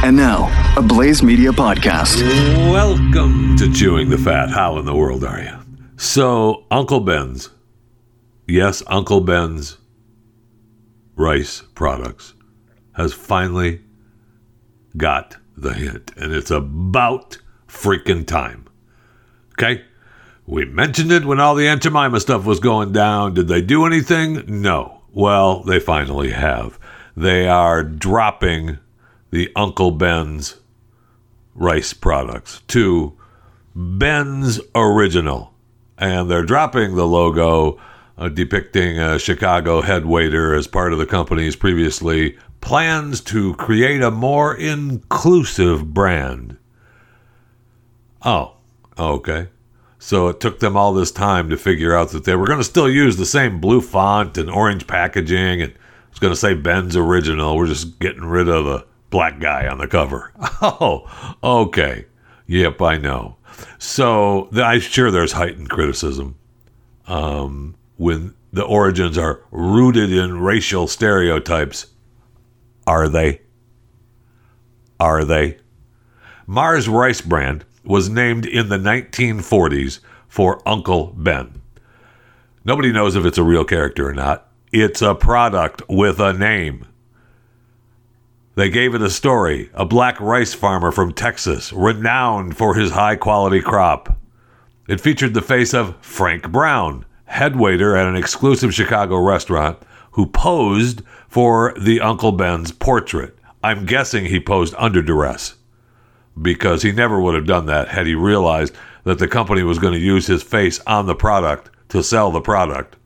And now, a Blaze Media podcast. Welcome to Chewing the Fat. How in the world are you? So, Uncle Ben's, yes, Uncle Ben's rice products has finally got the hint, and it's about freaking time. Okay? We mentioned it when all the Aunt Jemima stuff was going down. Did they do anything? No. Well, they finally have. They are dropping the Uncle Ben's rice products to Ben's Original. And they're dropping the logo uh, depicting a Chicago head waiter as part of the company's previously plans to create a more inclusive brand. Oh, okay. So it took them all this time to figure out that they were going to still use the same blue font and orange packaging and it's going to say Ben's Original. We're just getting rid of the black guy on the cover. Oh, okay. Yep, I know. So I'm sure there's heightened criticism um, when the origins are rooted in racial stereotypes. Are they? Are they? Mars Rice Brand was named in the 1940s for Uncle Ben. Nobody knows if it's a real character or not. It's a product with a name. They gave it a story a black rice farmer from Texas, renowned for his high quality crop. It featured the face of Frank Brown, head waiter at an exclusive Chicago restaurant, who posed for the Uncle Ben's portrait. I'm guessing he posed under duress because he never would have done that had he realized that the company was going to use his face on the product to sell the product.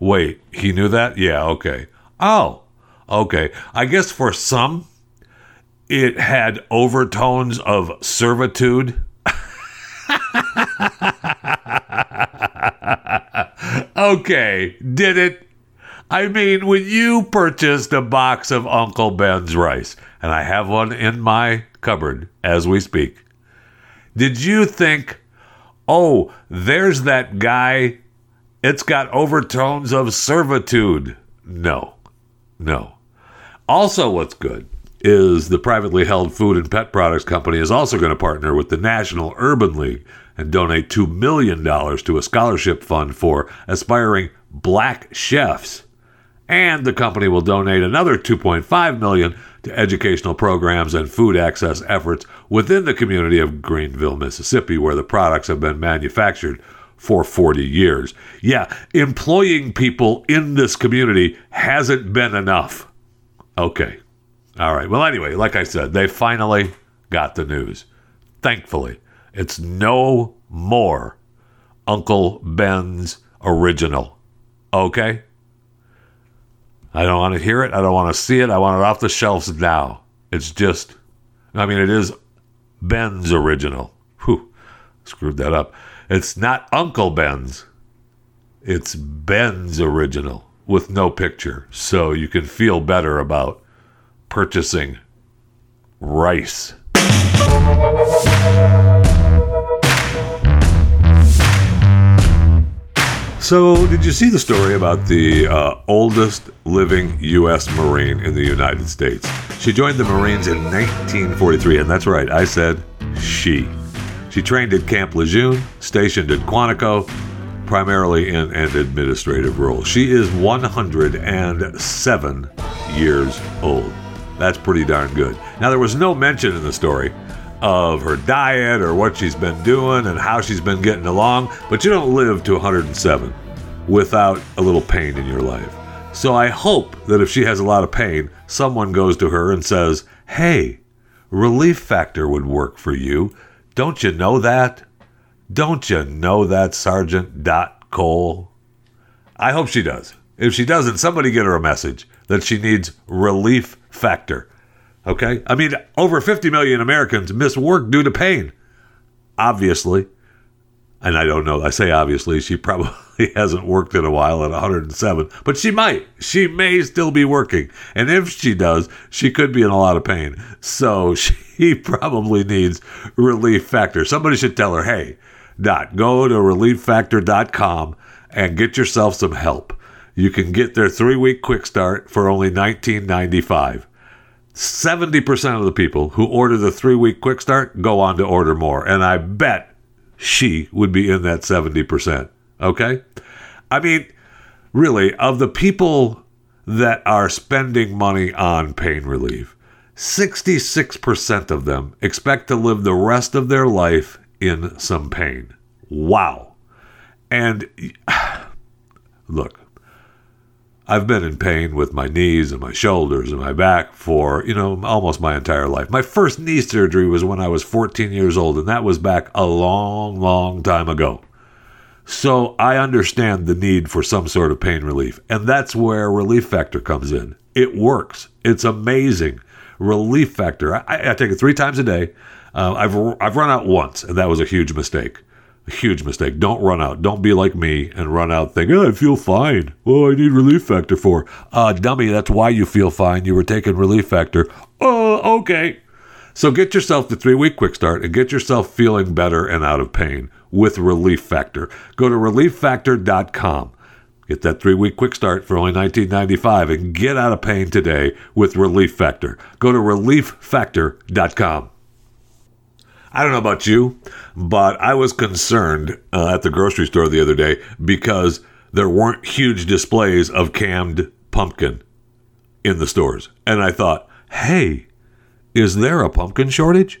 Wait, he knew that? Yeah, okay. Oh, okay. I guess for some, it had overtones of servitude. okay, did it? I mean, when you purchased a box of Uncle Ben's rice, and I have one in my cupboard as we speak, did you think, oh, there's that guy? It's got overtones of servitude. No, no. Also, what's good is the privately held food and pet products company is also going to partner with the National Urban League and donate $2 million to a scholarship fund for aspiring black chefs. And the company will donate another 2.5 million to educational programs and food access efforts within the community of Greenville, Mississippi, where the products have been manufactured for 40 years. Yeah, employing people in this community hasn't been enough. Okay. All right. Well, anyway, like I said, they finally got the news. Thankfully, it's no more Uncle Ben's original. Okay? I don't want to hear it. I don't want to see it. I want it off the shelves now. It's just, I mean, it is Ben's original. Whew, screwed that up. It's not Uncle Ben's. It's Ben's original with no picture. So you can feel better about purchasing rice. So, did you see the story about the uh, oldest living U.S. Marine in the United States? She joined the Marines in 1943, and that's right, I said she. She trained at Camp Lejeune, stationed at Quantico, primarily in an administrative role. She is 107 years old. That's pretty darn good. Now, there was no mention in the story of her diet or what she's been doing and how she's been getting along, but you don't live to 107 without a little pain in your life. So I hope that if she has a lot of pain, someone goes to her and says, Hey, Relief Factor would work for you. Don't you know that? Don't you know that, Sergeant Dot Cole? I hope she does. If she doesn't, somebody get her a message that she needs Relief Factor. Okay? I mean, over 50 million Americans miss work due to pain. Obviously. And I don't know. I say obviously, she probably hasn't worked in a while at 107, but she might. She may still be working. And if she does, she could be in a lot of pain. So she probably needs Relief Factor. Somebody should tell her, hey, Dot, go to relieffactor.com and get yourself some help. You can get their three week quick start for only $19.95. 70% of the people who order the three week quick start go on to order more. And I bet she would be in that 70%. Okay? I mean, really, of the people that are spending money on pain relief, 66% of them expect to live the rest of their life in some pain. Wow. And look, I've been in pain with my knees and my shoulders and my back for, you know, almost my entire life. My first knee surgery was when I was 14 years old, and that was back a long, long time ago. So I understand the need for some sort of pain relief. And that's where Relief Factor comes in. It works, it's amazing. Relief Factor, I, I take it three times a day. Uh, I've, I've run out once, and that was a huge mistake. Huge mistake. Don't run out. Don't be like me and run out thinking, oh, I feel fine. Oh, I need Relief Factor for. Uh, dummy, that's why you feel fine. You were taking Relief Factor. Oh, okay. So get yourself the three week quick start and get yourself feeling better and out of pain with Relief Factor. Go to relieffactor.com. Get that three week quick start for only $19.95 and get out of pain today with Relief Factor. Go to relieffactor.com. I don't know about you, but I was concerned uh, at the grocery store the other day because there weren't huge displays of canned pumpkin in the stores. And I thought, hey, is there a pumpkin shortage?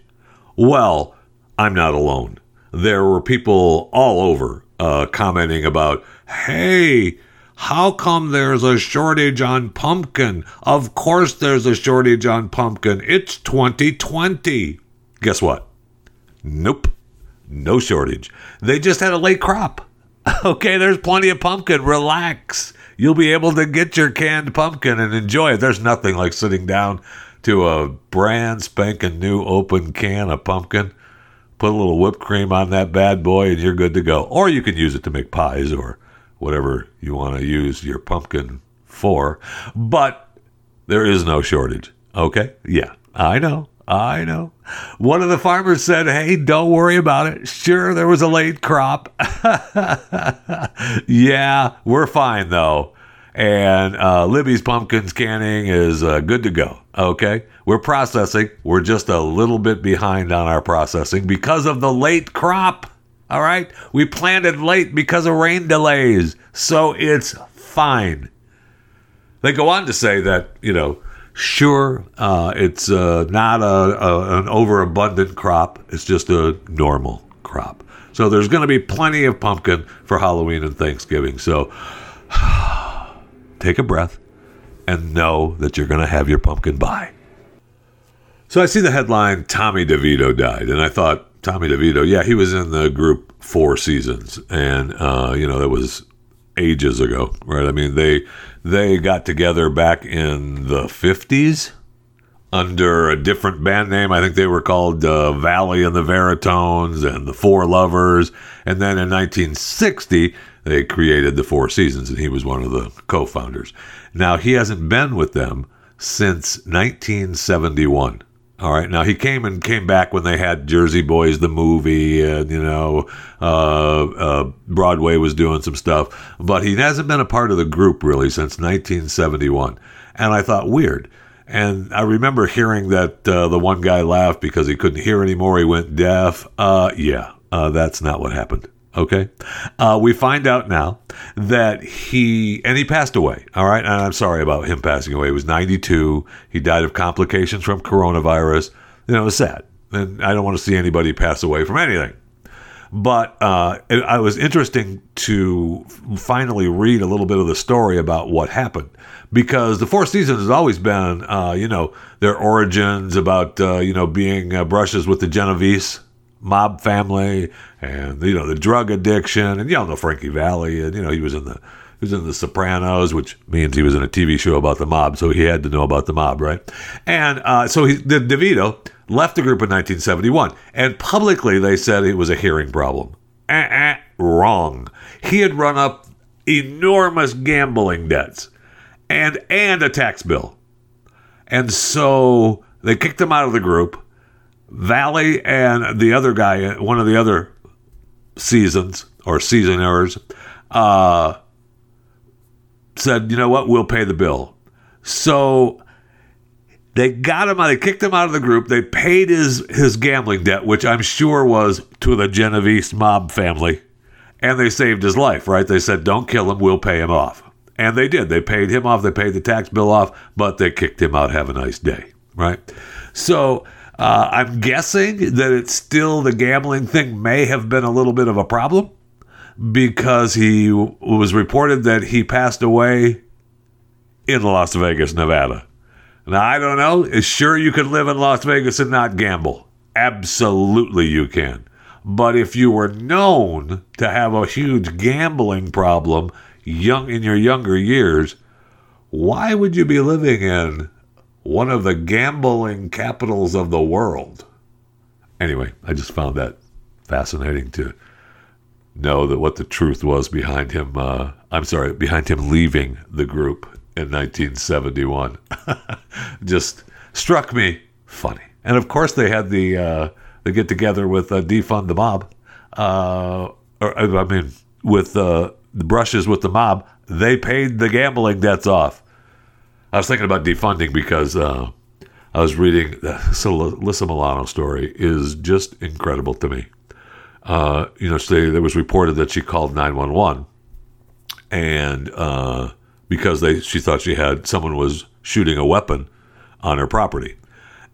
Well, I'm not alone there were people all over uh, commenting about, hey, how come there's a shortage on pumpkin? Of course there's a shortage on pumpkin. It's 2020. Guess what? Nope. No shortage. They just had a late crop. Okay, there's plenty of pumpkin. Relax. You'll be able to get your canned pumpkin and enjoy it. There's nothing like sitting down to a brand spanking new open can of pumpkin put a little whipped cream on that bad boy, and you're good to go. Or you can use it to make pies or whatever you want to use your pumpkin for. But there is no shortage. Okay? Yeah, I know. I know. One of the farmers said, Hey, don't worry about it. Sure, there was a late crop. yeah, we're fine though and uh, Libby's pumpkins canning is uh, good to go. Okay, we're processing. We're just a little bit behind on our processing because of the late crop. All right, we planted late because of rain delays, so it's fine. They go on to say that you know, sure, uh, it's uh, not a, a an overabundant crop. It's just a normal crop. So there's going to be plenty of pumpkin for Halloween and Thanksgiving. So take a breath, and know that you're going to have your pumpkin pie. So I see the headline Tommy DeVito died, and I thought, Tommy DeVito, yeah, he was in the group four seasons, and uh, you know that was ages ago, right? I mean, they they got together back in the fifties under a different band name. I think they were called uh, Valley and the Veritones and the Four Lovers, and then in 1960 they created the Four Seasons, and he was one of the co founders. Now, he hasn't been with them since 1971. All right. Now he came and came back when they had Jersey Boys the movie, and you know, uh, uh, Broadway was doing some stuff, but he hasn't been a part of the group really since 1971. And I thought weird. And I remember hearing that uh, the one guy laughed because he couldn't hear anymore. He went deaf. Uh, yeah, uh, that's not what happened. Okay. Uh, we find out now that he, and he passed away. All right. And I'm sorry about him passing away. He was 92. He died of complications from coronavirus. You know, it was sad. And I don't want to see anybody pass away from anything. But uh, it, it was interesting to finally read a little bit of the story about what happened because the Four Seasons has always been, uh, you know, their origins about, uh, you know, being uh, brushes with the Genovese mob family and you know the drug addiction and y'all know Frankie Valli and you know he was in the he was in the Sopranos, which means he was in a TV show about the mob, so he had to know about the mob, right? And uh, so he, the DeVito left the group in 1971, and publicly they said it was a hearing problem. Uh-uh, wrong. He had run up enormous gambling debts and and a tax bill, and so they kicked him out of the group. Valli and the other guy, one of the other seasons or seasoners, uh, said, you know what, we'll pay the bill. So They got him out. They kicked him out of the group. They paid his his gambling debt, which I'm sure was to the Genovese mob family, and they saved his life. Right? They said, "Don't kill him. We'll pay him off." And they did. They paid him off. They paid the tax bill off, but they kicked him out. Have a nice day. Right? So uh, I'm guessing that it's still the gambling thing may have been a little bit of a problem because he was reported that he passed away in Las Vegas, Nevada. Now, I don't know. Is sure you can live in Las Vegas and not gamble? Absolutely, you can. But if you were known to have a huge gambling problem young in your younger years, why would you be living in one of the gambling capitals of the world? Anyway, I just found that fascinating to know that what the truth was behind him. Uh, I'm sorry, behind him leaving the group in 1971. Just struck me funny. And of course, they had the uh, the get together with uh, defund the mob, uh, or I mean, with uh, the brushes with the mob. They paid the gambling debts off. I was thinking about defunding because uh, I was reading the Lisa Milano story is just incredible to me. Uh, you know, so there was reported that she called 911 and uh, because they she thought she had someone was shooting a weapon on her property,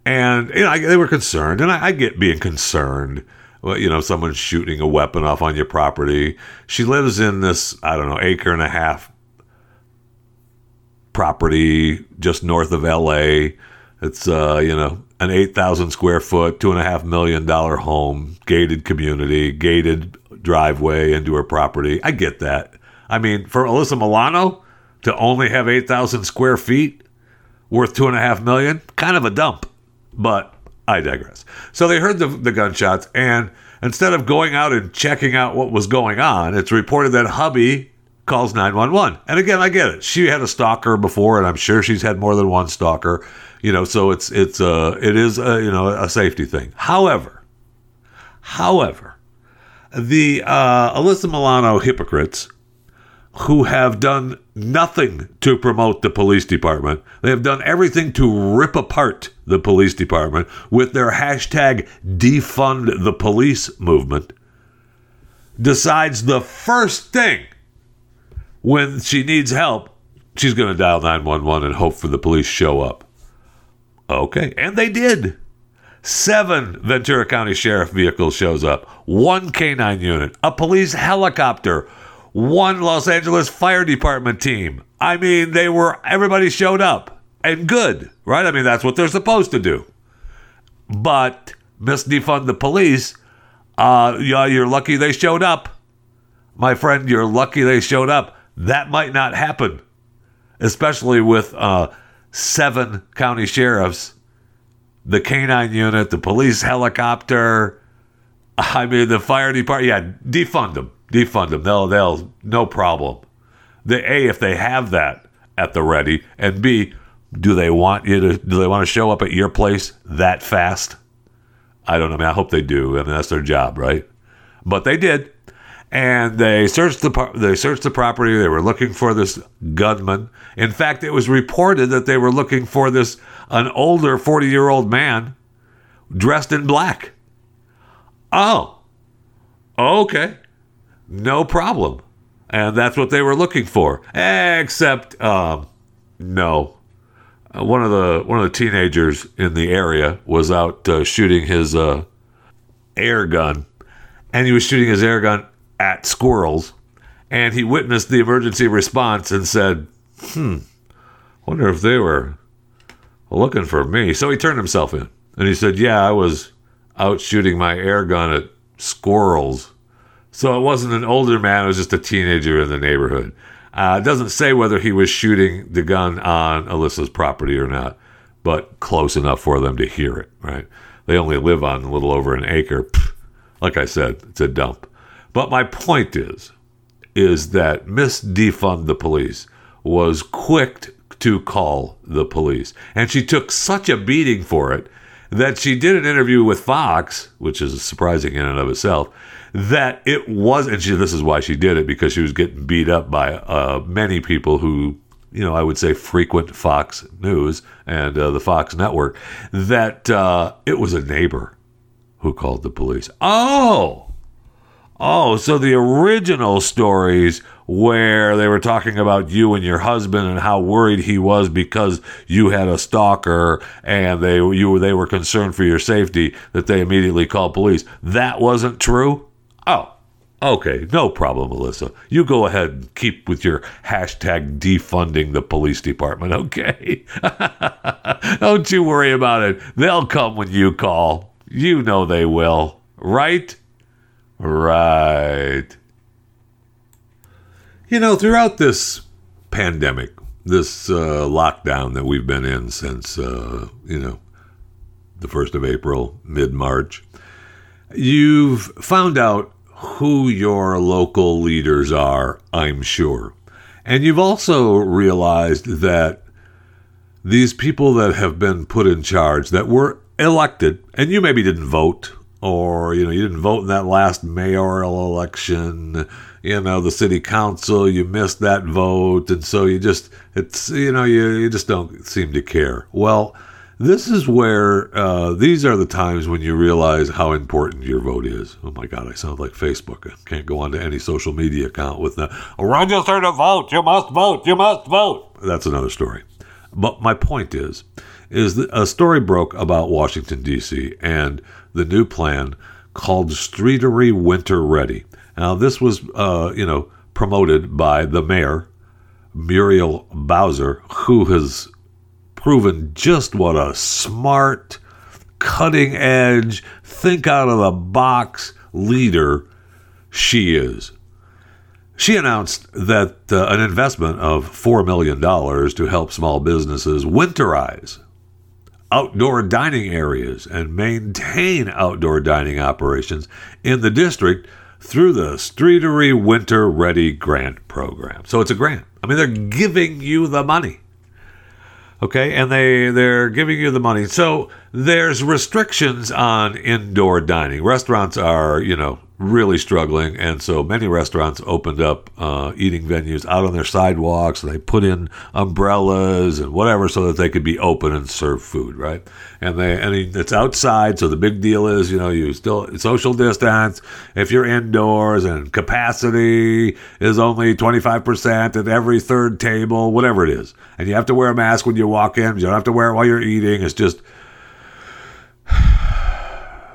and you know I, they were concerned, and I, I get being concerned. Well, you know, someone's shooting a weapon off on your property. She lives in this I don't know acre and a half property just north of L.A. It's uh, you know an eight thousand square foot, two and a half million dollar home, gated community, gated driveway into her property. I get that. I mean, for Alyssa Milano, to only have 8,000 square feet worth two and a half million, kind of a dump. But I digress. So they heard the, the gunshots, and instead of going out and checking out what was going on, it's reported that hubby calls 911. And again, I get it. She had a stalker before, and I'm sure she's had more than one stalker. You know, so it's it's uh it is a, you know a safety thing. However, however, the uh, Alyssa Milano hypocrites who have done nothing to promote the police department. They have done everything to rip apart the police department with their hashtag defund the police movement. Decides the first thing when she needs help, she's going to dial 911 and hope for the police show up. Okay, and they did. Seven Ventura County Sheriff vehicles shows up, one K9 unit, a police helicopter, one Los Angeles Fire Department team. I mean, they were, everybody showed up and good, right? I mean, that's what they're supposed to do. But Miss Defund the Police, uh, yeah, you're lucky they showed up. My friend, you're lucky they showed up. That might not happen, especially with uh, seven county sheriffs, the canine unit, the police helicopter. I mean, the fire department. Yeah, defund them defund them. They'll they'll no problem. The a if they have that at the ready, and b do they want you to do they want to show up at your place that fast? I don't know. I mean, I hope they do. I mean, that's their job, right? But they did, and they searched the they searched the property. They were looking for this gunman. In fact, it was reported that they were looking for this an older forty year old man dressed in black. Oh, okay no problem. And that's what they were looking for. Except, um, no. Uh, one of the one of the teenagers in the area was out uh, shooting his uh, air gun, and he was shooting his air gun at squirrels. And he witnessed the emergency response and said, "Hmm, wonder if they were looking for me." So he turned himself in, and he said, "Yeah, I was out shooting my air gun at squirrels." So it wasn't an older man, it was just a teenager in the neighborhood. Uh, it doesn't say whether he was shooting the gun on Alyssa's property or not, but close enough for them to hear it, right? They only live on a little over an acre. Like I said, it's a dump. But my point is, is that Miss Defund the Police was quick to call the police. And she took such a beating for it that she did an interview with Fox, which is surprising in and of itself, that it was, and she, this is why she did it because she was getting beat up by uh, many people who you know, I would say frequent Fox News and uh, the Fox network, that uh, it was a neighbor who called the police. Oh, oh, so the original stories where they were talking about you and your husband and how worried he was because you had a stalker and they you they were concerned for your safety that they immediately called police. That wasn't true. Oh, okay, no problem, Melissa. You go ahead and keep with your hashtag defunding the police department. Okay, don't you worry about it. They'll come when you call. You know they will, right? Right. You know, throughout this pandemic, this uh, lockdown that we've been in since, uh, you know, the 1st of April, mid March, you've found out who your local leaders are, I'm sure. And you've also realized that these people that have been put in charge, that were elected, and you maybe didn't vote, or you know you didn't vote in that last mayoral election you know the city council you missed that vote and so you just it's you know you, you just don't seem to care well this is where uh, these are the times when you realize how important your vote is. Oh my God, I sound like Facebook. I can't go onto any social media account with the register to vote. You must vote. You must vote. That's another story. But my point is, is a story broke about Washington D.C. and the new plan called Streetery Winter Ready. Now, this was, uh, you know, promoted by the mayor, Muriel Bowser, who has proven just what a smart, cutting edge, think out of the box leader she is. She announced that uh, an investment of $4 million to help small businesses winterize outdoor dining areas and maintain outdoor dining operations in the district through the Streetery Winter Ready Grant Program. So it's a grant. I mean, they're giving you the money. Okay, and they they're giving you the money. So there's restrictions on indoor dining. Restaurants are, you know, really struggling, and so many restaurants opened up uh, eating venues out on their sidewalks. They put in umbrellas and whatever so that they could be open and serve food, right? And they I mean, it's outside, so the big deal is, you know, you still social distance. If you're indoors and capacity is only 25% at every third table, whatever it is, and you have to wear a mask when you walk in. You don't have to wear it while you're eating. It's just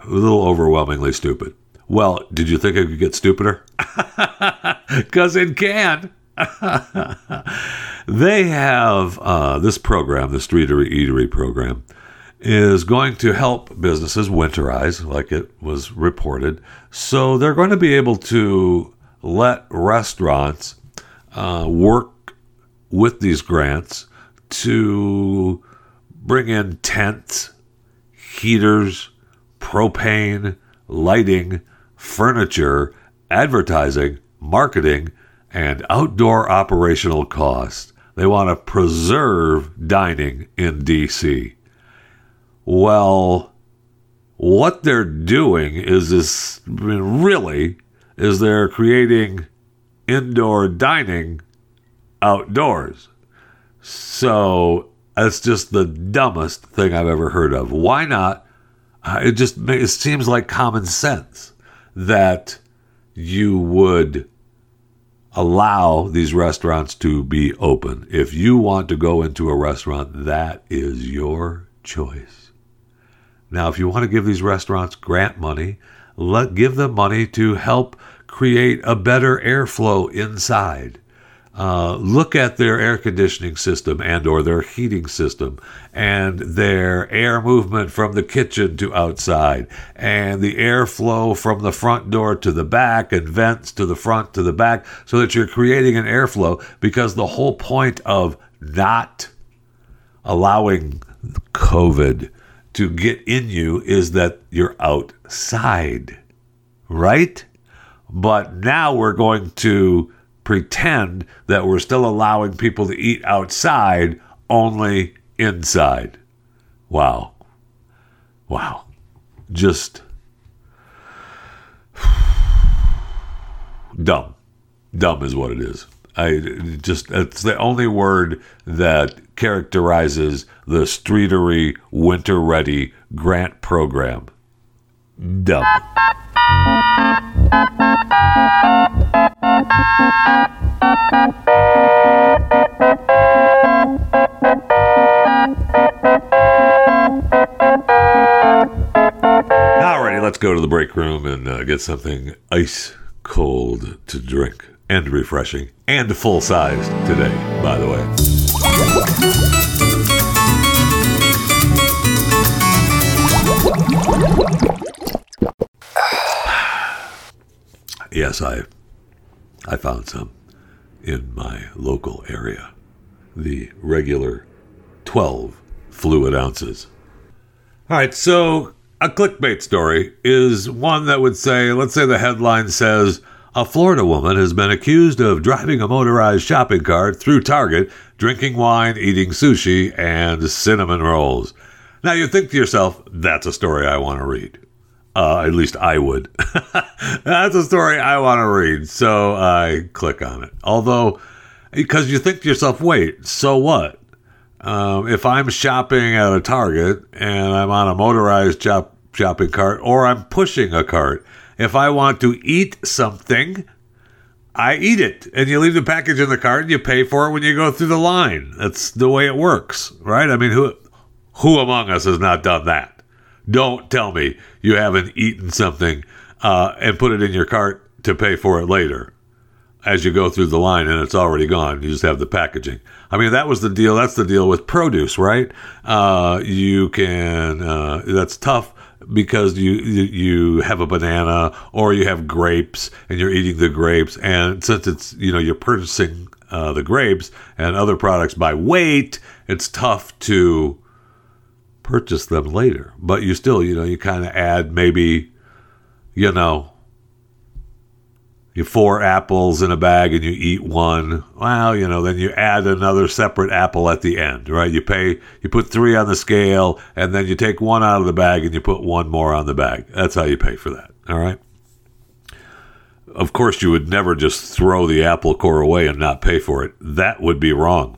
a little overwhelmingly stupid. Well, did you think it could get stupider? Because it can. they have uh, this program, the Streetery Eatery program, is going to help businesses winterize, like it was reported. So they're going to be able to let restaurants uh, work with these grants to bring in tents, heaters, propane, lighting furniture, advertising, marketing, and outdoor operational costs. They want to preserve dining in DC. Well, what they're doing is this I mean, really is they're creating indoor dining outdoors. So that's just the dumbest thing I've ever heard of. Why not? Uh, it just it seems like common sense that you would allow these restaurants to be open. If you want to go into a restaurant, that is your choice. Now, if you want to give these restaurants grant money, let give them money to help create a better airflow inside. Uh, look at their air conditioning system and or their heating system and their air movement from the kitchen to outside and the airflow from the front door to the back and vents to the front to the back so that you're creating an airflow because the whole point of not allowing covid to get in you is that you're outside right? But now we're going to pretend that we're still allowing people to eat outside, only inside. Wow. Wow. Just dumb. Dumb is what it is. I just it's the only word that characterizes the streetery winter ready grant program. Dumb. Alrighty, let's go to the break room and uh, get something ice cold to drink and refreshing and full sized today, by the way. Yes, I I found some in my local area. The regular 12 fluid ounces. All right, so a clickbait story is one that would say, let's say the headline says, a Florida woman has been accused of driving a motorized shopping cart through Target, drinking wine, eating sushi, and cinnamon rolls. Now you think to yourself, that's a story I want to read. Uh, at least I would. that's a story I want to read. So I click on it. Although, because you think to yourself, wait, so what? Um, if I'm shopping at a Target and I'm on a motorized shop, shopping cart or I'm pushing a cart, if I want to eat something, I eat it. And you leave the package in the cart and you pay for it when you go through the line. That's the way it works, right? I mean, who who among us has not done that? Don't tell me you haven't eaten something uh, and put it in your cart to pay for it later as you go through the line and it's already gone. You just have the packaging. I mean, that was the deal. That's the deal with produce, right? Uh, you can, uh, that's tough because you, you have a banana or you have grapes and you're eating the grapes and since it's you know you're purchasing uh, the grapes and other products by weight it's tough to purchase them later. But you still you know you kind of add maybe you know you four apples in a bag and you eat one. Well you know then you add another separate apple at the end right? You pay you put three on the scale and then you take one out of the bag and you put one more on the bag. That's how you pay for that all right? Of course you would never just throw the apple core away and not pay for it. That would be wrong.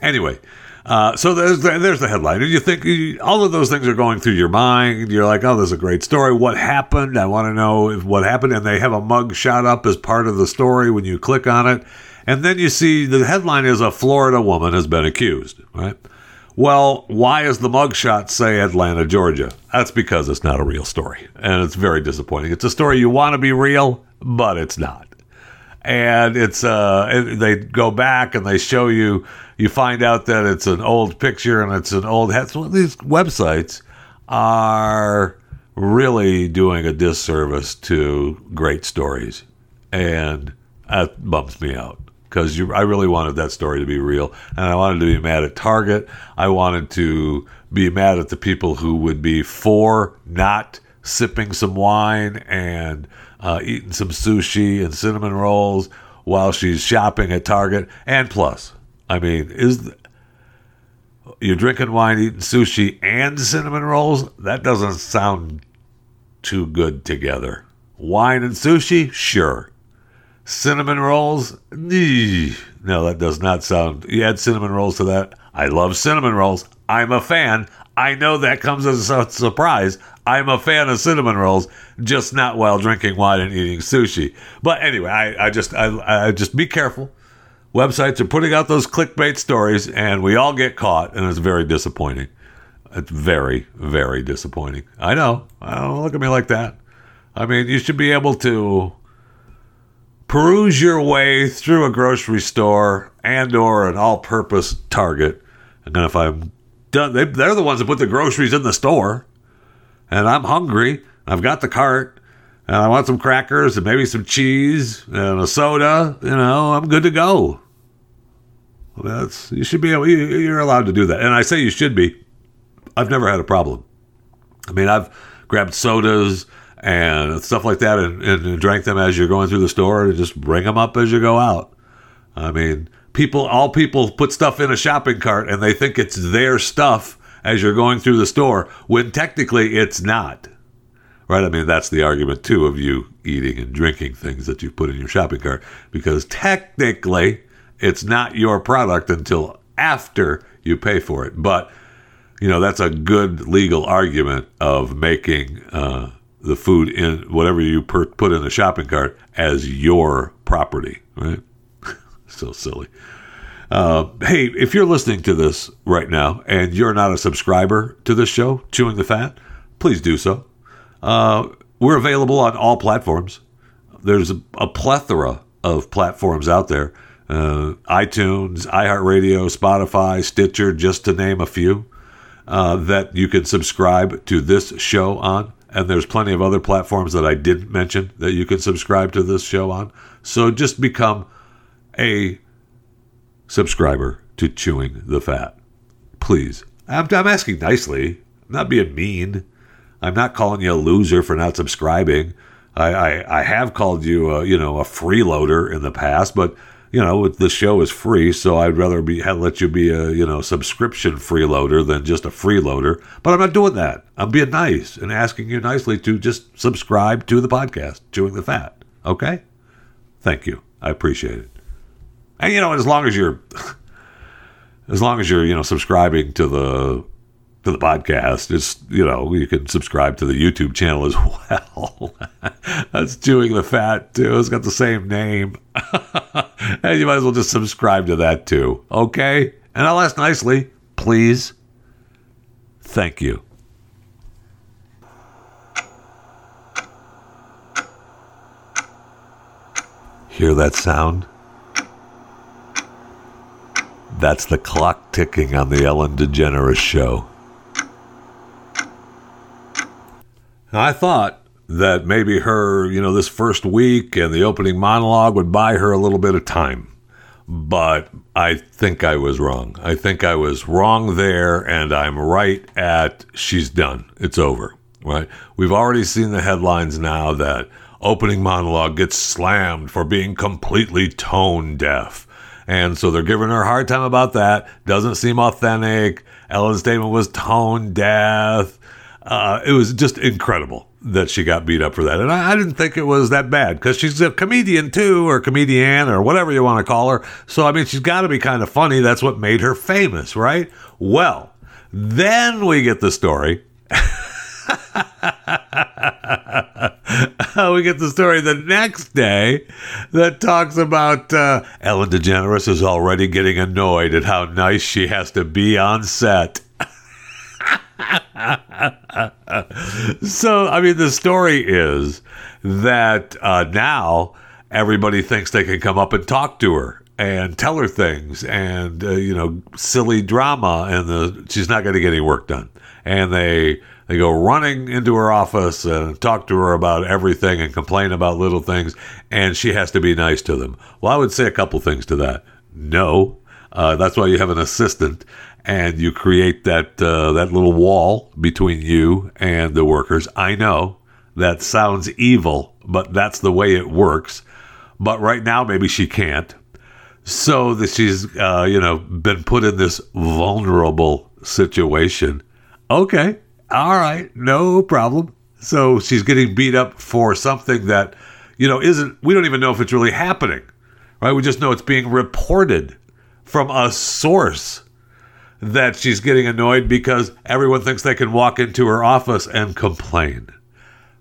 Anyway uh, so there's the, there's the headline, and you think you, all of those things are going through your mind. You're like, "Oh, this is a great story. What happened? I want to know if what happened." And they have a mug shot up as part of the story when you click on it, and then you see the headline is a Florida woman has been accused. Right? Well, why is the mugshot say Atlanta, Georgia? That's because it's not a real story, and it's very disappointing. It's a story you want to be real, but it's not and it's uh they go back and they show you you find out that it's an old picture and it's an old so these websites are really doing a disservice to great stories. And that bums me out. Because I really wanted that story to be real. And I wanted to be mad at Target. I wanted to be mad at the people who would be for not sipping some wine and uh, eating some sushi and cinnamon rolls while she's shopping at Target. And plus, I mean, is you're drinking wine, eating sushi, and cinnamon rolls? That doesn't sound too good together. Wine and sushi, sure. Cinnamon rolls, Eeh. no, that does not sound. You add cinnamon rolls to that. I love cinnamon rolls. I'm a fan. I know that comes as a surprise. I'm a fan of cinnamon rolls, just not while drinking wine and eating sushi. But anyway, I, I just I, I just be careful. Websites are putting out those clickbait stories, and we all get caught, and it's very disappointing. It's very, very disappointing. I know. Don't look at me like that. I mean, you should be able to peruse your way through a grocery store and or an all-purpose Target. And then if I'm done, they, they're the ones that put the groceries in the store and I'm hungry. I've got the cart, and I want some crackers and maybe some cheese and a soda. You know, I'm good to go. That's you should be able. You're allowed to do that, and I say you should be. I've never had a problem. I mean, I've grabbed sodas and stuff like that, and, and drank them as you're going through the store, and just bring them up as you go out. I mean, people, all people put stuff in a shopping cart, and they think it's their stuff as you're going through the store when technically it's not. right? I mean, that's the argument too of you eating and drinking things that you put in your shopping cart because technically it's not your product until after you pay for it. But you know that's a good legal argument of making uh, the food in whatever you per- put in the shopping cart as your property, right? so silly. Uh, hey, if you're listening to this right now and you're not a subscriber to this show, Chewing the Fat, please do so. Uh, we're available on all platforms. There's a, a plethora of platforms out there uh, iTunes, iHeartRadio, Spotify, Stitcher, just to name a few, uh, that you can subscribe to this show on. And there's plenty of other platforms that I didn't mention that you can subscribe to this show on. So just become a subscriber to Chewing the Fat. Please. I'm, I'm asking nicely. I'm not being mean. I'm not calling you a loser for not subscribing. I, I, I have called you a, you know a freeloader in the past, but you know the show is free, so I'd rather be let you be a you know subscription freeloader than just a freeloader. But I'm not doing that. I'm being nice and asking you nicely to just subscribe to the podcast, Chewing the Fat. Okay, thank you. I appreciate it. And you know, as long as you're as long as you're you know subscribing to the to the podcast. It's you know you can subscribe to the YouTube channel as well. That's chewing the fat too. It's got the same name, and you might as well just subscribe to that too. Okay, and I'll ask nicely, please. Thank you. Hear that sound? That's the clock ticking on the Ellen DeGeneres show. I thought that maybe her, you know, this first week and the opening monologue would buy her a little bit of time. But I think I was wrong. I think I was wrong there, and I'm right at she's done. It's over, right? We've already seen the headlines now that opening monologue gets slammed for being completely tone deaf. And so they're giving her a hard time about that. Doesn't seem authentic. Ellen's statement was tone deaf uh, it was just incredible that she got beat up for that. And I, I didn't think it was that bad because she's a comedian too, or comedian, or whatever you want to call her. So, I mean, she's got to be kind of funny. That's what made her famous, right? Well, then we get the story. we get the story the next day that talks about uh, Ellen DeGeneres is already getting annoyed at how nice she has to be on set. so, I mean, the story is that uh, now everybody thinks they can come up and talk to her and tell her things and, uh, you know, silly drama, and the, she's not going to get any work done. And they. They go running into her office and talk to her about everything and complain about little things, and she has to be nice to them. Well, I would say a couple things to that. No, uh, that's why you have an assistant and you create that uh, that little wall between you and the workers. I know that sounds evil, but that's the way it works. But right now, maybe she can't. So that she's, uh, you know, been put in this vulnerable situation. Okay, all right, no problem. So she's getting beat up for something that, you know, isn't. We don't even know if it's really happening, right? We just know it's being reported from a source that she's getting annoyed because everyone thinks they can walk into her office and complain.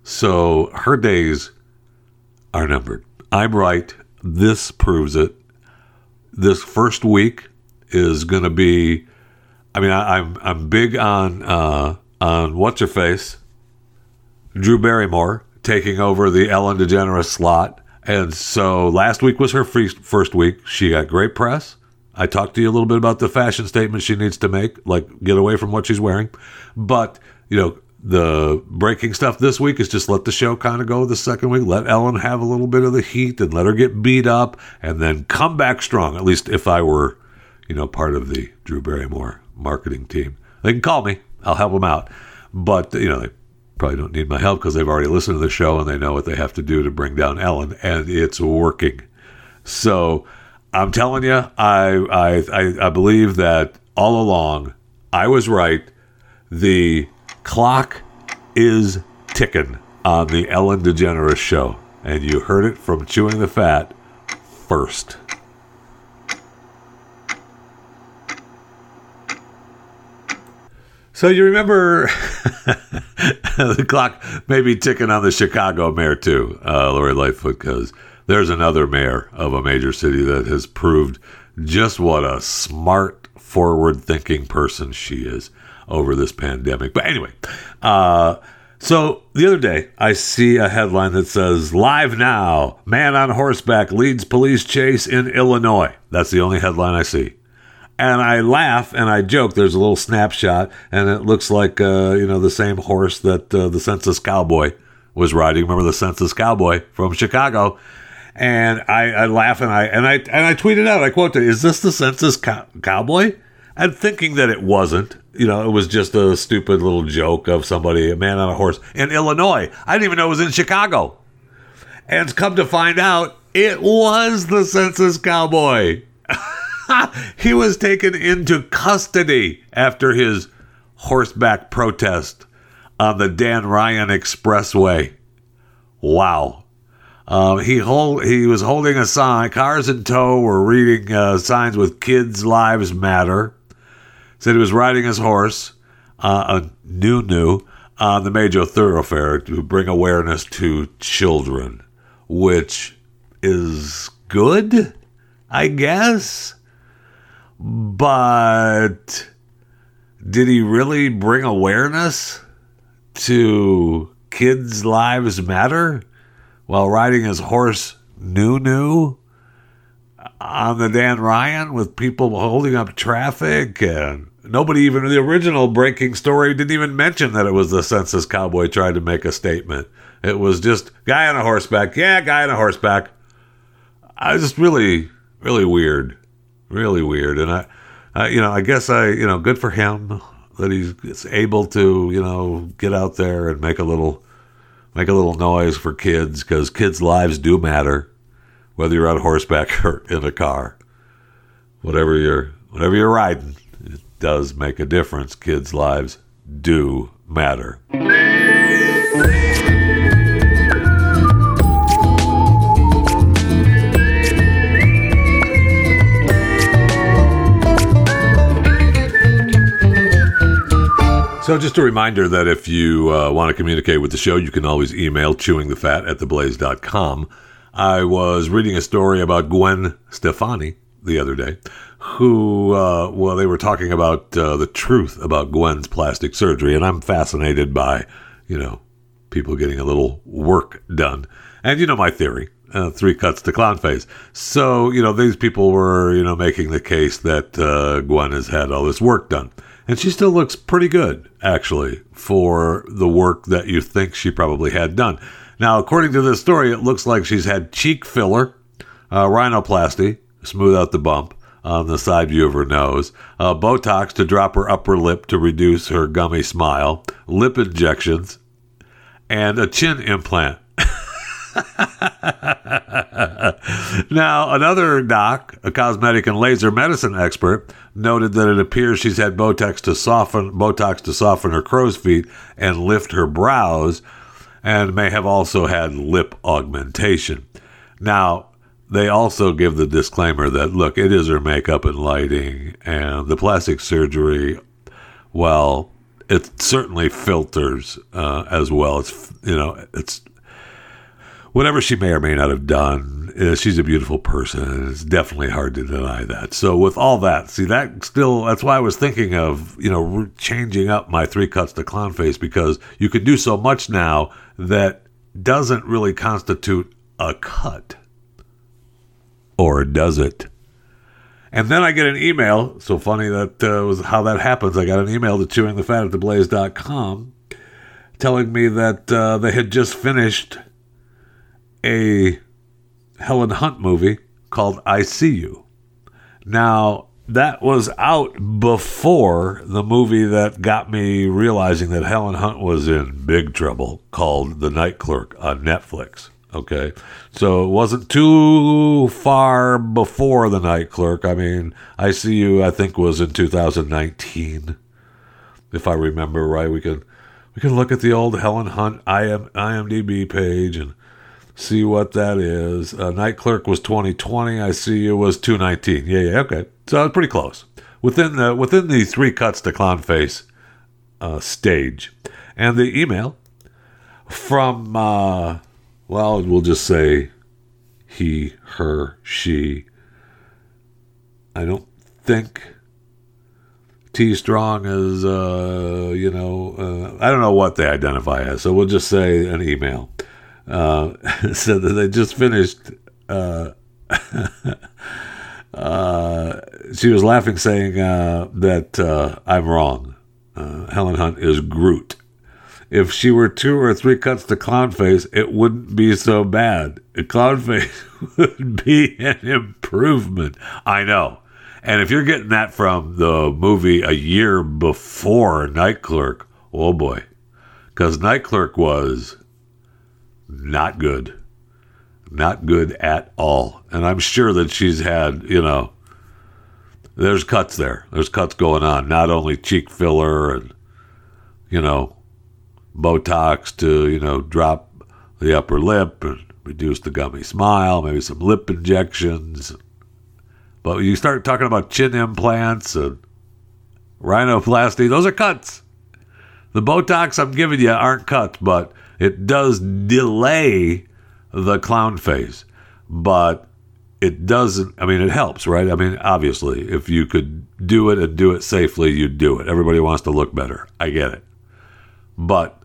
So her days are numbered. I'm right. This proves it. This first week is going to be. I mean, I, am I'm, I'm big on uh, what's her face, Drew Barrymore taking over the Ellen DeGeneres slot, and so last week was her first week. She got great press. I talked to you a little bit about the fashion statement she needs to make, like get away from what she's wearing. But, you know, the breaking stuff this week is just let the show kind of go the second week. Let Ellen have a little bit of the heat and let her get beat up and then come back strong. At least if I were, you know, part of the Drew Barrymore marketing team. They can call me, I'll help them out. But, you know, they probably don't need my help because they've already listened to the show and they know what they have to do to bring down Ellen, and it's working. So, I'm telling you, I, I, I, I believe that all along I was right. The clock is ticking on the Ellen DeGeneres show. And you heard it from Chewing the Fat first. So you remember the clock may be ticking on the Chicago mayor too, uh, Lori Lightfoot, because there's another mayor of a major city that has proved just what a smart, forward-thinking person she is over this pandemic. But anyway, uh, so the other day I see a headline that says "Live now: Man on horseback leads police chase in Illinois." That's the only headline I see and I laugh and I joke. There's a little snapshot, and it looks like uh, you know the same horse that uh, the Census Cowboy was riding. Remember the Census Cowboy from Chicago? And I, I laugh and I and I and I tweeted out. I quoted, "Is this the Census cow- Cowboy?" And thinking that it wasn't. You know, it was just a stupid little joke of somebody, a man on a horse in Illinois. I didn't even know it was in Chicago. And come to find out, it was the Census Cowboy. he was taken into custody after his horseback protest on the Dan Ryan Expressway. Wow. Um, he hold, he was holding a sign. Cars in tow were reading uh, signs with "Kids Lives Matter." Said he was riding his horse, uh, a Nunu, on the major thoroughfare to bring awareness to children, which is good, I guess. But did he really bring awareness to kids' lives matter while riding his horse Nunu on the Dan Ryan with people holding up traffic and nobody even the original breaking story didn't even mention that it was the census cowboy trying to make a statement. It was just guy on a horseback. Yeah, guy on a horseback. I was just really, really weird really weird. And I, I, you know, I guess I, you know, good for him that he's able to, you know, get out there and make a little, make a little noise for kids because kids' lives do matter, whether you're on horseback or in a car. Whatever you're, whatever you're riding, it does make a difference. Kids' lives do matter. So, just a reminder that if you uh, want to communicate with the show, you can always email chewingthefat at theblaze.com. I was reading a story about Gwen Stefani the other day, who, uh, well, they were talking about uh, the truth about Gwen's plastic surgery, and I'm fascinated by, you know, people getting a little work done. And you know my theory. Uh, three cuts to clown face. So, you know, these people were, you know, making the case that uh, Gwen has had all this work done. And she still looks pretty good, actually, for the work that you think she probably had done. Now, according to this story, it looks like she's had cheek filler, uh, rhinoplasty, smooth out the bump on the side view of her nose, uh, Botox to drop her upper lip to reduce her gummy smile, lip injections, and a chin implant. now, another doc, a cosmetic and laser medicine expert, noted that it appears she's had Botox to soften Botox to soften her crow's feet and lift her brows, and may have also had lip augmentation. Now, they also give the disclaimer that look, it is her makeup and lighting, and the plastic surgery. Well, it certainly filters uh, as well. It's you know it's whatever she may or may not have done, uh, she's a beautiful person. It's definitely hard to deny that. So with all that, see that still that's why I was thinking of you know changing up my three cuts to clown face because you can do so much now that doesn't really constitute a cut, or does it? And then I get an email. So funny that uh, was how that happens. I got an email to chewingthefat telling me that uh, they had just finished a Helen Hunt movie called I See You. Now, that was out before the movie that got me realizing that Helen Hunt was in big trouble called The Night Clerk on Netflix. Okay. So it wasn't too far before The Night Clerk. I mean, I See You, I think, was in 2019. If I remember right, we can we can look at the old Helen Hunt IM, IMDb page and see what that is. Uh, Night Clerk was 2020. I see you was 219. Yeah, yeah, okay. So pretty close within the within the three cuts to clown face uh, stage, and the email from uh, well, we'll just say he, her, she. I don't think T Strong is, uh, you know, uh, I don't know what they identify as, so we'll just say an email. Uh, said that they just finished. Uh, uh, she was laughing, saying uh, that uh, I'm wrong. Uh, Helen Hunt is Groot. If she were two or three cuts to Clownface, it wouldn't be so bad. Clownface would be an improvement. I know. And if you're getting that from the movie a year before Night Clerk, oh boy. Because Night Clerk was not good. Not good at all. And I'm sure that she's had, you know, there's cuts there. There's cuts going on. Not only cheek filler and, you know, Botox to, you know, drop the upper lip and reduce the gummy smile, maybe some lip injections. But you start talking about chin implants and rhinoplasty, those are cuts. The Botox I'm giving you aren't cuts, but it does delay the clown face. But it doesn't, I mean, it helps, right? I mean, obviously, if you could do it and do it safely, you'd do it. Everybody wants to look better. I get it. But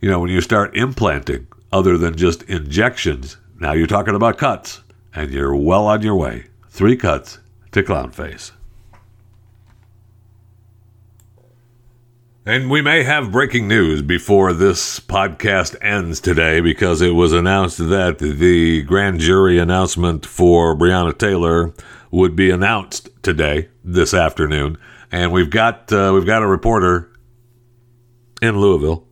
you know, when you start implanting other than just injections, now you're talking about cuts, and you're well on your way. Three cuts to clown face. And we may have breaking news before this podcast ends today because it was announced that the grand jury announcement for Breonna Taylor would be announced today, this afternoon. And we've got uh, we've got a reporter in Louisville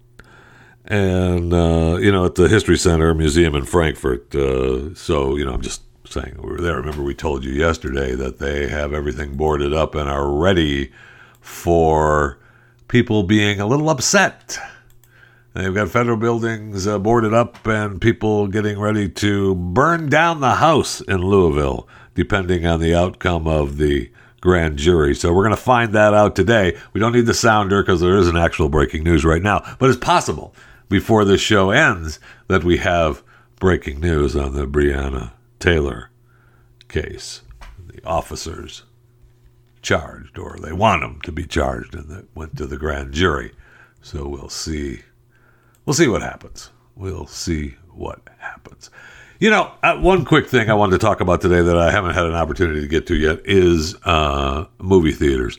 and uh, you know at the History Center Museum in Frankfort. Uh, so you know, I'm just saying we were there. Remember, we told you yesterday that they have everything boarded up and are ready for people being a little upset. They've got federal buildings uh, boarded up and people getting ready to burn down the house in Louisville, depending on the outcome of the grand jury. So we're going to find that out today. We don't need the sounder because there is an actual breaking news right now, but it's possible before this show ends that we have breaking news on the Breonna Taylor case. The officers charged, or they want them to be charged, and that went to the grand jury. So we'll see. We'll see what happens. We'll see what happens. You know, uh, one quick thing I wanted to talk about today that I haven't had an opportunity to get to yet is uh, movie theaters.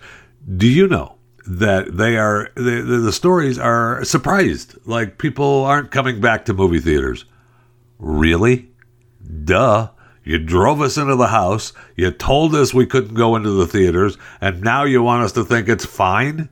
Do you know that they are the stories are surprised like people aren't coming back to movie theaters really duh you drove us into the house. You told us we couldn't go into the theaters and now you want us to think it's fine?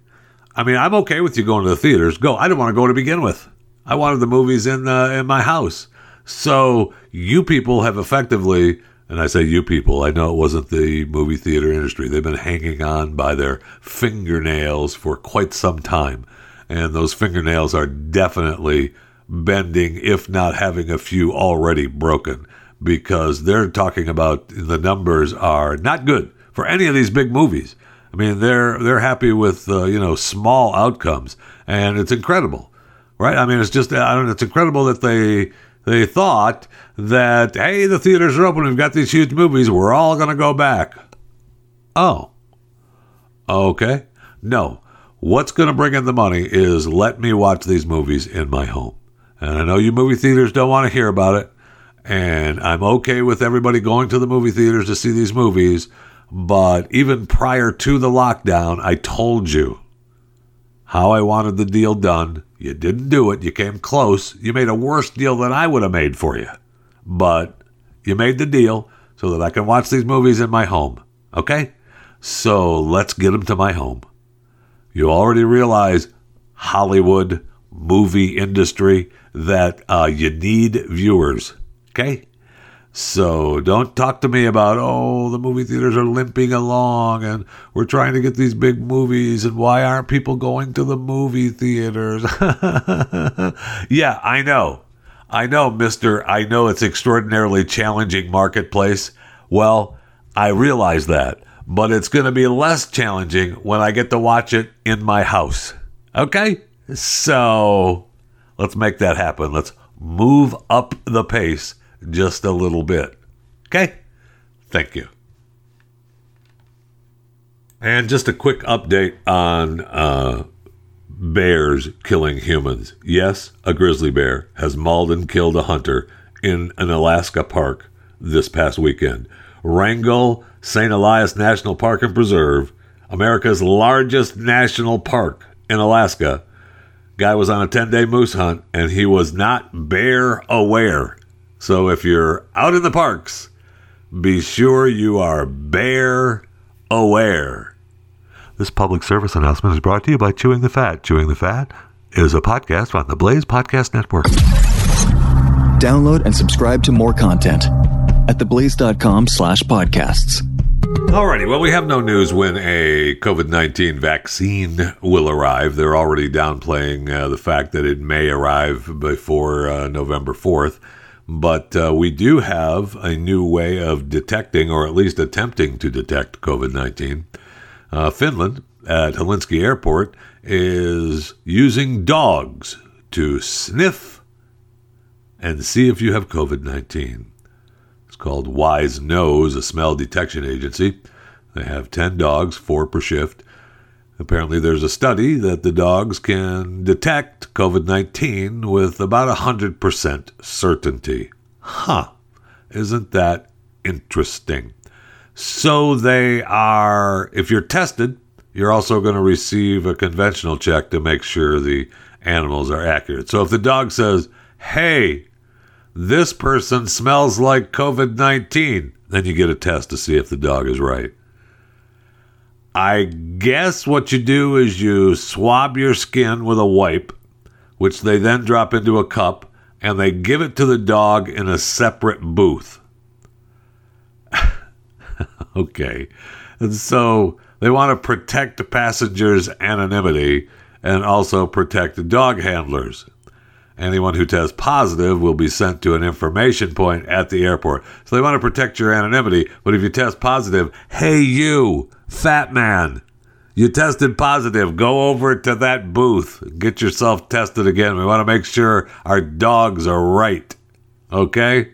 I mean i'm okay with you going to the theaters. Go. I didn't want to go to begin with. I wanted the movies in uh, in my house. So you people have effectively and I say you people, I know it wasn't the movie theater industry. They've been hanging on by their fingernails for quite some time. And those fingernails are definitely bending, if not having a few already broken, because they're talking about the numbers are not good for any of these big movies. I mean, they're they're happy with uh, you know small outcomes, and it's incredible, right? I mean, it's just I don't. It's incredible that they they thought that, hey, the theaters are open, we've got these huge movies, we're all going to go back. Oh, okay. No, what's going to bring in the money is let me watch these movies in my home. And I know you movie theaters don't want to hear about it. And I'm okay with everybody going to the movie theaters to see these movies. But even prior to the lockdown, I told you how I wanted the deal done. You didn't do it. You came close. You made a worse deal than I would have made for you. But you made the deal so that I can watch these movies in my home. Okay? So let's get them to my home. You already realize Hollywood movie industry that uh, you need viewers. Okay? So don't talk to me about, oh, the movie theaters are limping along and we're trying to get these big movies and why aren't people going to the movie theaters? yeah, I know. I know, mister. I know it's extraordinarily challenging marketplace. Well, I realize that, but it's going to be less challenging when I get to watch it in my house. Okay? So let's make that happen. Let's move up the pace just a little bit. Okay? Thank you. And just a quick update on uh, bears killing humans. Yes, a grizzly bear has mauled and killed a hunter in an Alaska park this past weekend. Wrangell St. Elias National Park and Preserve, America's largest national park in Alaska. Guy was on a 10 day moose hunt and he was not bear aware. So if you're out in the parks, be sure you are bear aware. This public service announcement is brought to you by Chewing the Fat. Chewing the Fat is a podcast on the Blaze Podcast Network. Download and subscribe to more content at theblaze.com slash podcasts. Alrighty, well, we have no news when a COVID 19 vaccine will arrive. They're already downplaying uh, the fact that it may arrive before uh, November 4th. But uh, we do have a new way of detecting, or at least attempting to detect COVID 19. Uh, Finland, at Helsinki Airport, is using dogs to sniff and see if you have COVID 19. It's called Wise Nose, a smell detection agency. They have 10 dogs, four per shift. Apparently, there's a study that the dogs can detect COVID 19 with about 100% certainty. Huh. Isn't that interesting? So, they are, if you're tested, you're also going to receive a conventional check to make sure the animals are accurate. So, if the dog says, hey, this person smells like COVID 19, then you get a test to see if the dog is right. I guess what you do is you swab your skin with a wipe, which they then drop into a cup, and they give it to the dog in a separate booth. okay. And so they want to protect the passengers' anonymity and also protect the dog handlers. Anyone who tests positive will be sent to an information point at the airport. So they want to protect your anonymity, but if you test positive, hey, you, fat man, you tested positive, go over to that booth, get yourself tested again. We want to make sure our dogs are right. Okay?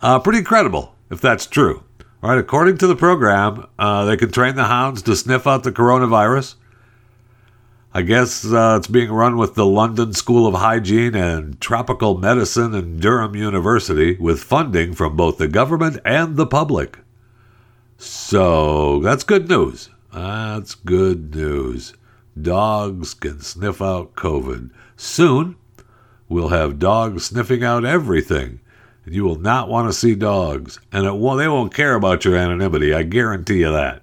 Uh, pretty incredible if that's true. All right, according to the program, uh, they can train the hounds to sniff out the coronavirus. I guess uh, it's being run with the London School of Hygiene and Tropical Medicine and Durham University with funding from both the government and the public. So that's good news. That's good news. Dogs can sniff out COVID. Soon, we'll have dogs sniffing out everything. And you will not want to see dogs. And it won't, they won't care about your anonymity. I guarantee you that.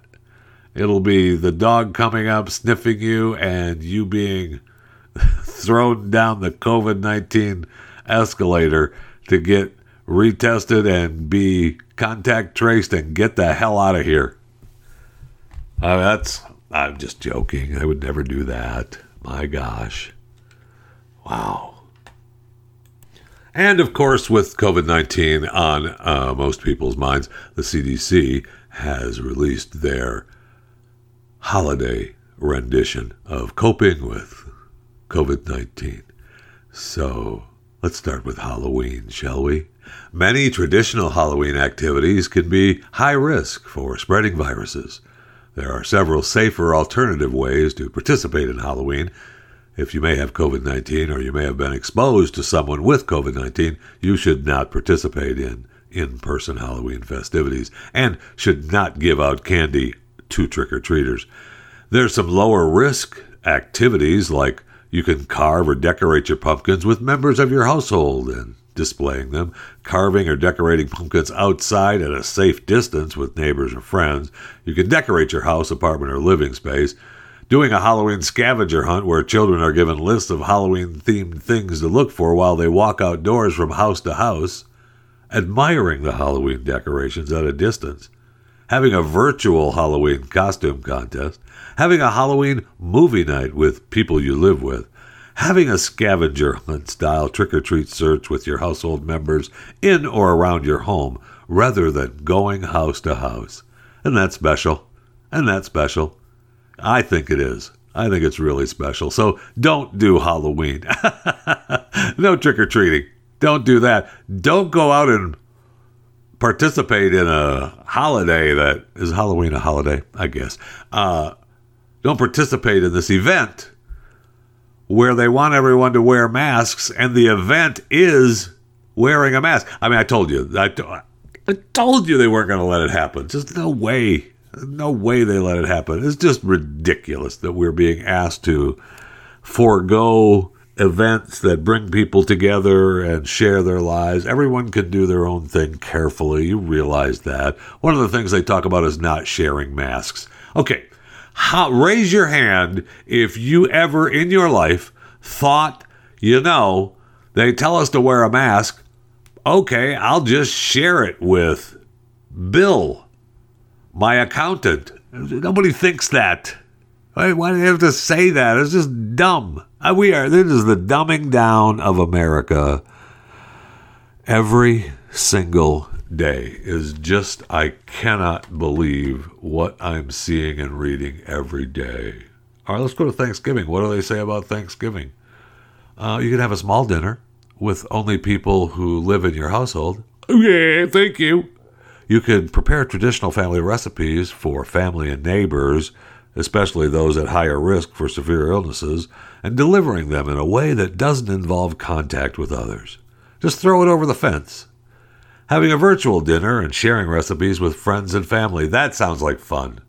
It'll be the dog coming up, sniffing you, and you being thrown down the COVID 19 escalator to get retested and be contact traced and get the hell out of here. Uh, that's, I'm just joking. I would never do that. My gosh. Wow. And of course, with COVID 19 on uh, most people's minds, the CDC has released their holiday rendition of coping with COVID 19. So let's start with Halloween, shall we? Many traditional Halloween activities can be high risk for spreading viruses. There are several safer alternative ways to participate in Halloween. If you may have COVID 19 or you may have been exposed to someone with COVID 19, you should not participate in in person Halloween festivities and should not give out candy to trick or treaters. There's some lower risk activities like you can carve or decorate your pumpkins with members of your household and displaying them, carving or decorating pumpkins outside at a safe distance with neighbors or friends. You can decorate your house, apartment, or living space. Doing a Halloween scavenger hunt where children are given lists of Halloween themed things to look for while they walk outdoors from house to house. admiring the Halloween decorations at a distance, having a virtual Halloween costume contest, having a Halloween movie night with people you live with, having a scavenger hunt style trick or treat search with your household members in or around your home rather than going house to house. And that's special. And that's special. I think it is. I think it's really special. So don't do Halloween. no trick or treating. Don't do that. Don't go out and participate in a holiday that is Halloween a holiday, I guess. Uh, don't participate in this event where they want everyone to wear masks and the event is wearing a mask. I mean, I told you, I, I told you they weren't going to let it happen. Just no way. No way they let it happen. It's just ridiculous that we're being asked to forego events that bring people together and share their lives. Everyone can do their own thing carefully. You realize that. One of the things they talk about is not sharing masks. Okay, how, raise your hand if you ever in your life thought, you know, they tell us to wear a mask. Okay, I'll just share it with Bill, my accountant. Nobody thinks that. Why, why do you have to say that? It's just dumb. Uh, we are. This is the dumbing down of America. Every single day is just. I cannot believe what I'm seeing and reading every day. All right, let's go to Thanksgiving. What do they say about Thanksgiving? Uh, you can have a small dinner with only people who live in your household. Yeah, thank you. You can prepare traditional family recipes for family and neighbors especially those at higher risk for severe illnesses, and delivering them in a way that doesn't involve contact with others. Just throw it over the fence. Having a virtual dinner and sharing recipes with friends and family, that sounds like fun.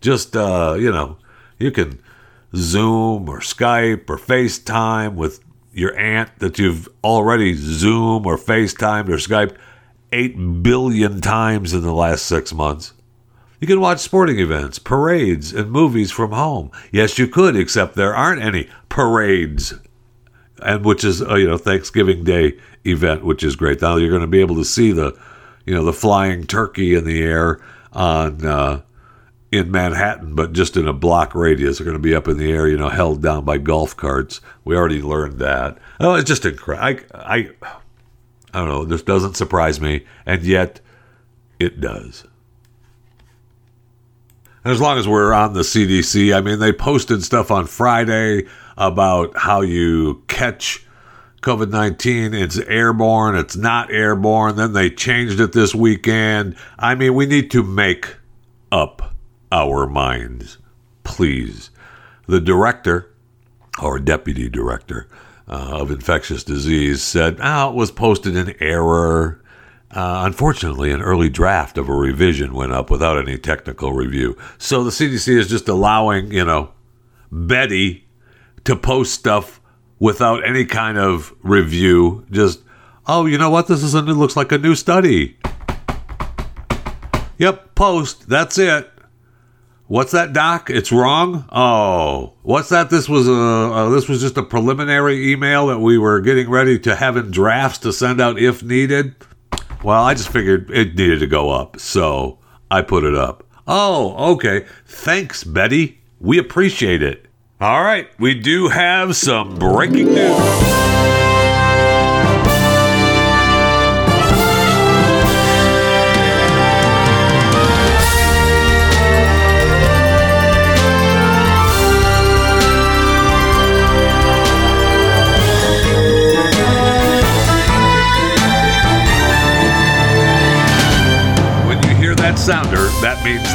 Just, uh, you know, you can Zoom or Skype or FaceTime with your aunt that you've already Zoom or FaceTimed or Skyped 8 billion times in the last six months. You can watch sporting events, parades, and movies from home. Yes, you could, except there aren't any parades, and which is uh, you know Thanksgiving Day event, which is great. Now you're going to be able to see the you know the flying turkey in the air on uh, in Manhattan, but just in a block radius. They're going to be up in the air, you know, held down by golf carts. We already learned that. Oh, it's just incredible. I, I I don't know. This doesn't surprise me, and yet it does. As long as we're on the CDC, I mean, they posted stuff on Friday about how you catch COVID 19. It's airborne, it's not airborne. Then they changed it this weekend. I mean, we need to make up our minds, please. The director, or deputy director, uh, of infectious disease said, oh, it was posted in error. Uh, unfortunately, an early draft of a revision went up without any technical review. So the CDC is just allowing, you know, Betty to post stuff without any kind of review. Just, oh, you know what? This is a new, looks like a new study. Yep, post. That's it. What's that, Doc? It's wrong. Oh, what's that? This was a uh, this was just a preliminary email that we were getting ready to have in drafts to send out if needed. Well, I just figured it needed to go up, so I put it up. Oh, okay. Thanks, Betty. We appreciate it. All right, we do have some breaking news.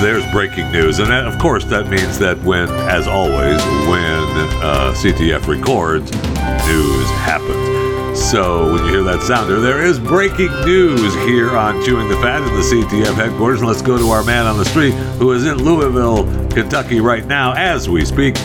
There's breaking news. And that, of course, that means that when, as always, when uh, CTF records, news happens. So when you hear that sounder, there is breaking news here on Chewing the Fat in the CTF headquarters. And let's go to our man on the street who is in Louisville, Kentucky right now as we speak.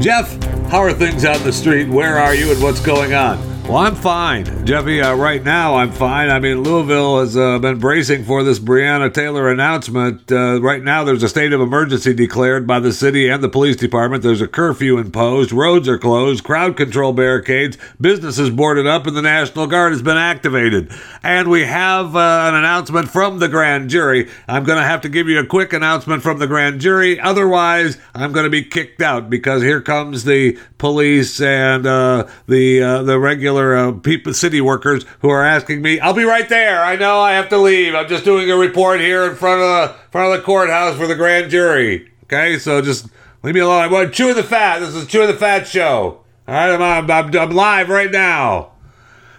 Jeff, how are things out in the street? Where are you and what's going on? Well, I'm fine, Jeffy. Uh, right now, I'm fine. I mean, Louisville has uh, been bracing for this Breonna Taylor announcement. Uh, right now, there's a state of emergency declared by the city and the police department. There's a curfew imposed. Roads are closed. Crowd control barricades. Businesses boarded up, and the National Guard has been activated. And we have uh, an announcement from the grand jury. I'm going to have to give you a quick announcement from the grand jury. Otherwise, I'm going to be kicked out because here comes the police and uh, the uh, the regular regular uh, people, city workers who are asking me, "I'll be right there. I know I have to leave. I'm just doing a report here in front of the front of the courthouse for the grand jury." Okay, so just leave me alone. I'm chewing the fat. This is chewing the fat show. All right, I'm, I'm, I'm live right now.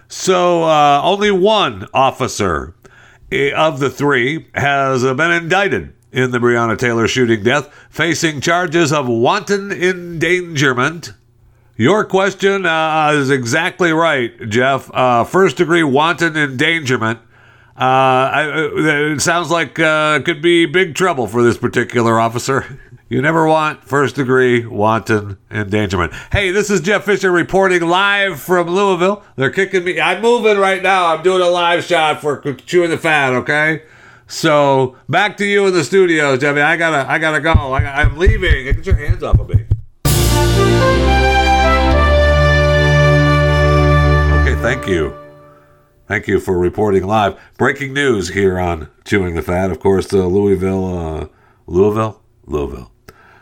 So uh, only one officer eh, of the three has uh, been indicted in the Breonna Taylor shooting death, facing charges of wanton endangerment your question uh, is exactly right, Jeff. Uh, first degree wanton endangerment. Uh, I, uh, it sounds like uh, could be big trouble for this particular officer. You never want first degree wanton endangerment. Hey, this is Jeff Fisher reporting live from Louisville. They're kicking me. I'm moving right now. I'm doing a live shot for chewing the fat. Okay. So back to you in the studio, Jeffy. I gotta, I gotta go. I, am leaving. Get your hands off of me. Thank you. Thank you for reporting live. Breaking news here on Chewing the Fat. Of course, uh, Louisville, uh, Louisville, Louisville,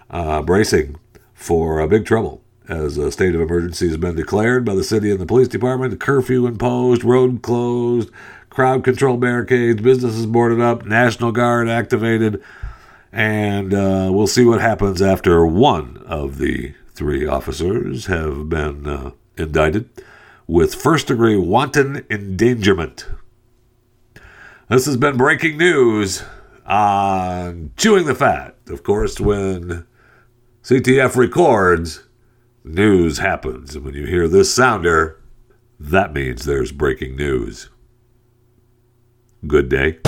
uh, bracing for a big trouble as a state of emergency has been declared by the city and the police department. Curfew imposed, road closed, crowd control barricades, businesses boarded up, National Guard activated, and uh, we'll see what happens after one of the three officers have been uh, indicted with first degree wanton endangerment. This has been breaking news on Chewing the Fat. Of course, when CTF records, news happens. And when you hear this sounder, that means there's breaking news. Good day.